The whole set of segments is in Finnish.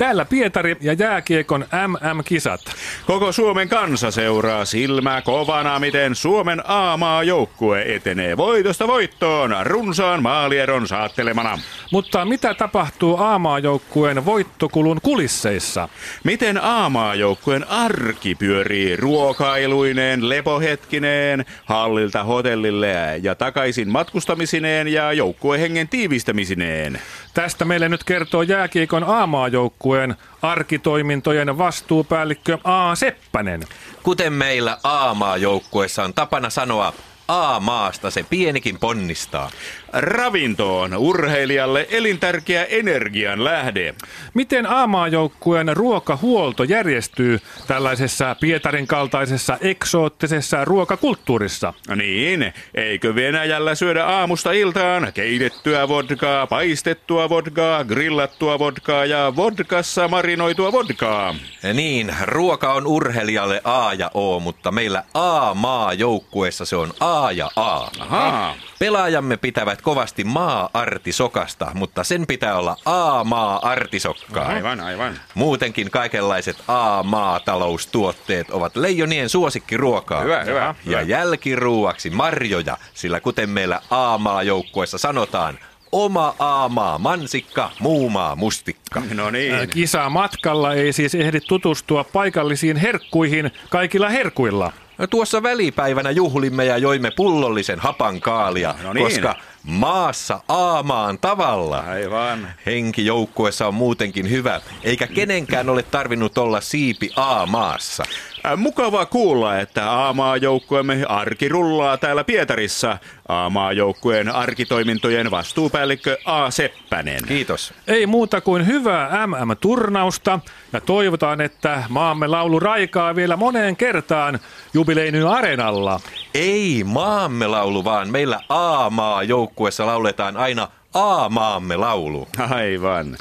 Täällä Pietari ja jääkiekon MM-kisat. Koko Suomen kansa seuraa silmää kovana, miten Suomen A-maa joukkue etenee voitosta voittoon runsaan maalieron saattelemana. Mutta mitä tapahtuu A-maajoukkueen voittokulun kulisseissa? Miten A-maajoukkueen arki pyörii ruokailuineen, lepohetkineen, hallilta hotellille ja takaisin matkustamisineen ja joukkuehengen tiivistämisineen? Tästä meille nyt kertoo jääkiekon A-maajoukkueen arkitoimintojen vastuupäällikkö A. Seppänen. Kuten meillä A-maajoukkueessa on tapana sanoa, A-maasta se pienikin ponnistaa. Ravintoon urheilijalle elintärkeä energian lähde. Miten A-maajoukkueen ruokahuolto järjestyy tällaisessa Pietarin kaltaisessa eksoottisessa ruokakulttuurissa? Niin, eikö Venäjällä syödä aamusta iltaan keitettyä vodkaa, paistettua vodkaa, grillattua vodkaa ja vodkassa marinoitua vodkaa? Niin, ruoka on urheilijalle A ja O, mutta meillä A-maajoukkueessa se on A ja A. Ahaa. Pelaajamme pitävät kovasti maa-artisokasta, mutta sen pitää olla A-maa-artisokkaa. Aivan, aivan. Muutenkin kaikenlaiset A-maataloustuotteet ovat leijonien suosikkiruokaa. Hyvä, hyvä, Ja hyvä. jälkiruuaksi marjoja, sillä kuten meillä A-maajoukkueessa sanotaan, oma A-maa mansikka, muu maa mustikka. No niin. Kisa matkalla ei siis ehdi tutustua paikallisiin herkkuihin kaikilla herkuilla. Tuossa välipäivänä juhlimme ja joimme pullollisen hapan kaalia, No niin. koska maassa aamaan tavalla. Aivan. Henki joukkueessa on muutenkin hyvä, eikä kenenkään ole tarvinnut olla siipi A-maassa. Äh, Mukavaa kuulla, että A-maajoukkueemme arki rullaa täällä Pietarissa. A-maajoukkueen arkitoimintojen vastuupäällikkö A. Seppänen. Kiitos. Ei muuta kuin hyvää MM-turnausta ja toivotaan, että maamme laulu raikaa vielä moneen kertaan jubileinyn areenalla. Ei maamme laulu, vaan meillä A-maa joukkueessa lauletaan aina A-maamme laulu. Aivan.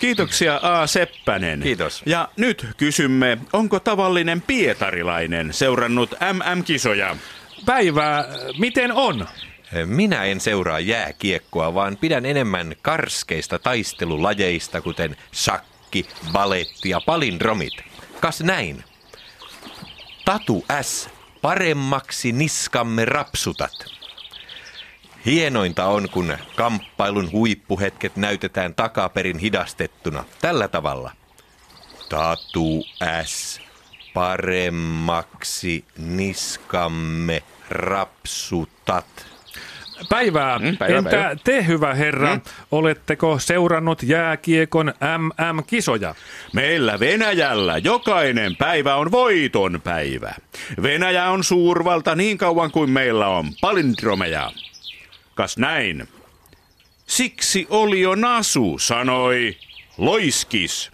Kiitoksia A. Seppänen. Kiitos. Ja nyt kysymme, onko tavallinen pietarilainen seurannut MM-kisoja? Päivää, miten on? Minä en seuraa jääkiekkoa, vaan pidän enemmän karskeista taistelulajeista, kuten shakki, baletti ja palindromit. Kas näin. Tatu S. Paremmaksi niskamme rapsutat. Hienointa on, kun kamppailun huippuhetket näytetään takaperin hidastettuna. Tällä tavalla. Tatu S. Paremmaksi niskamme rapsutat. Päivää. Mm, päivää, Entä päivää. te, hyvä herra, Mm. oletteko seurannut jääkiekon MM-kisoja? Meillä Venäjällä jokainen päivä on voiton päivä. Venäjä on suurvalta niin kauan kuin meillä on palindromeja. Kas näin. Siksi oli jo Nasu, sanoi Loiskis.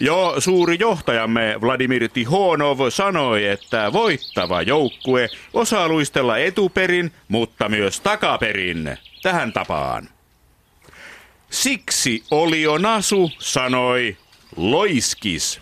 Jo suuri johtajamme Vladimir Tihonov sanoi, että voittava joukkue osaa luistella etuperin, mutta myös takaperin. Tähän tapaan. Siksi oli jo Nasu, sanoi Loiskis.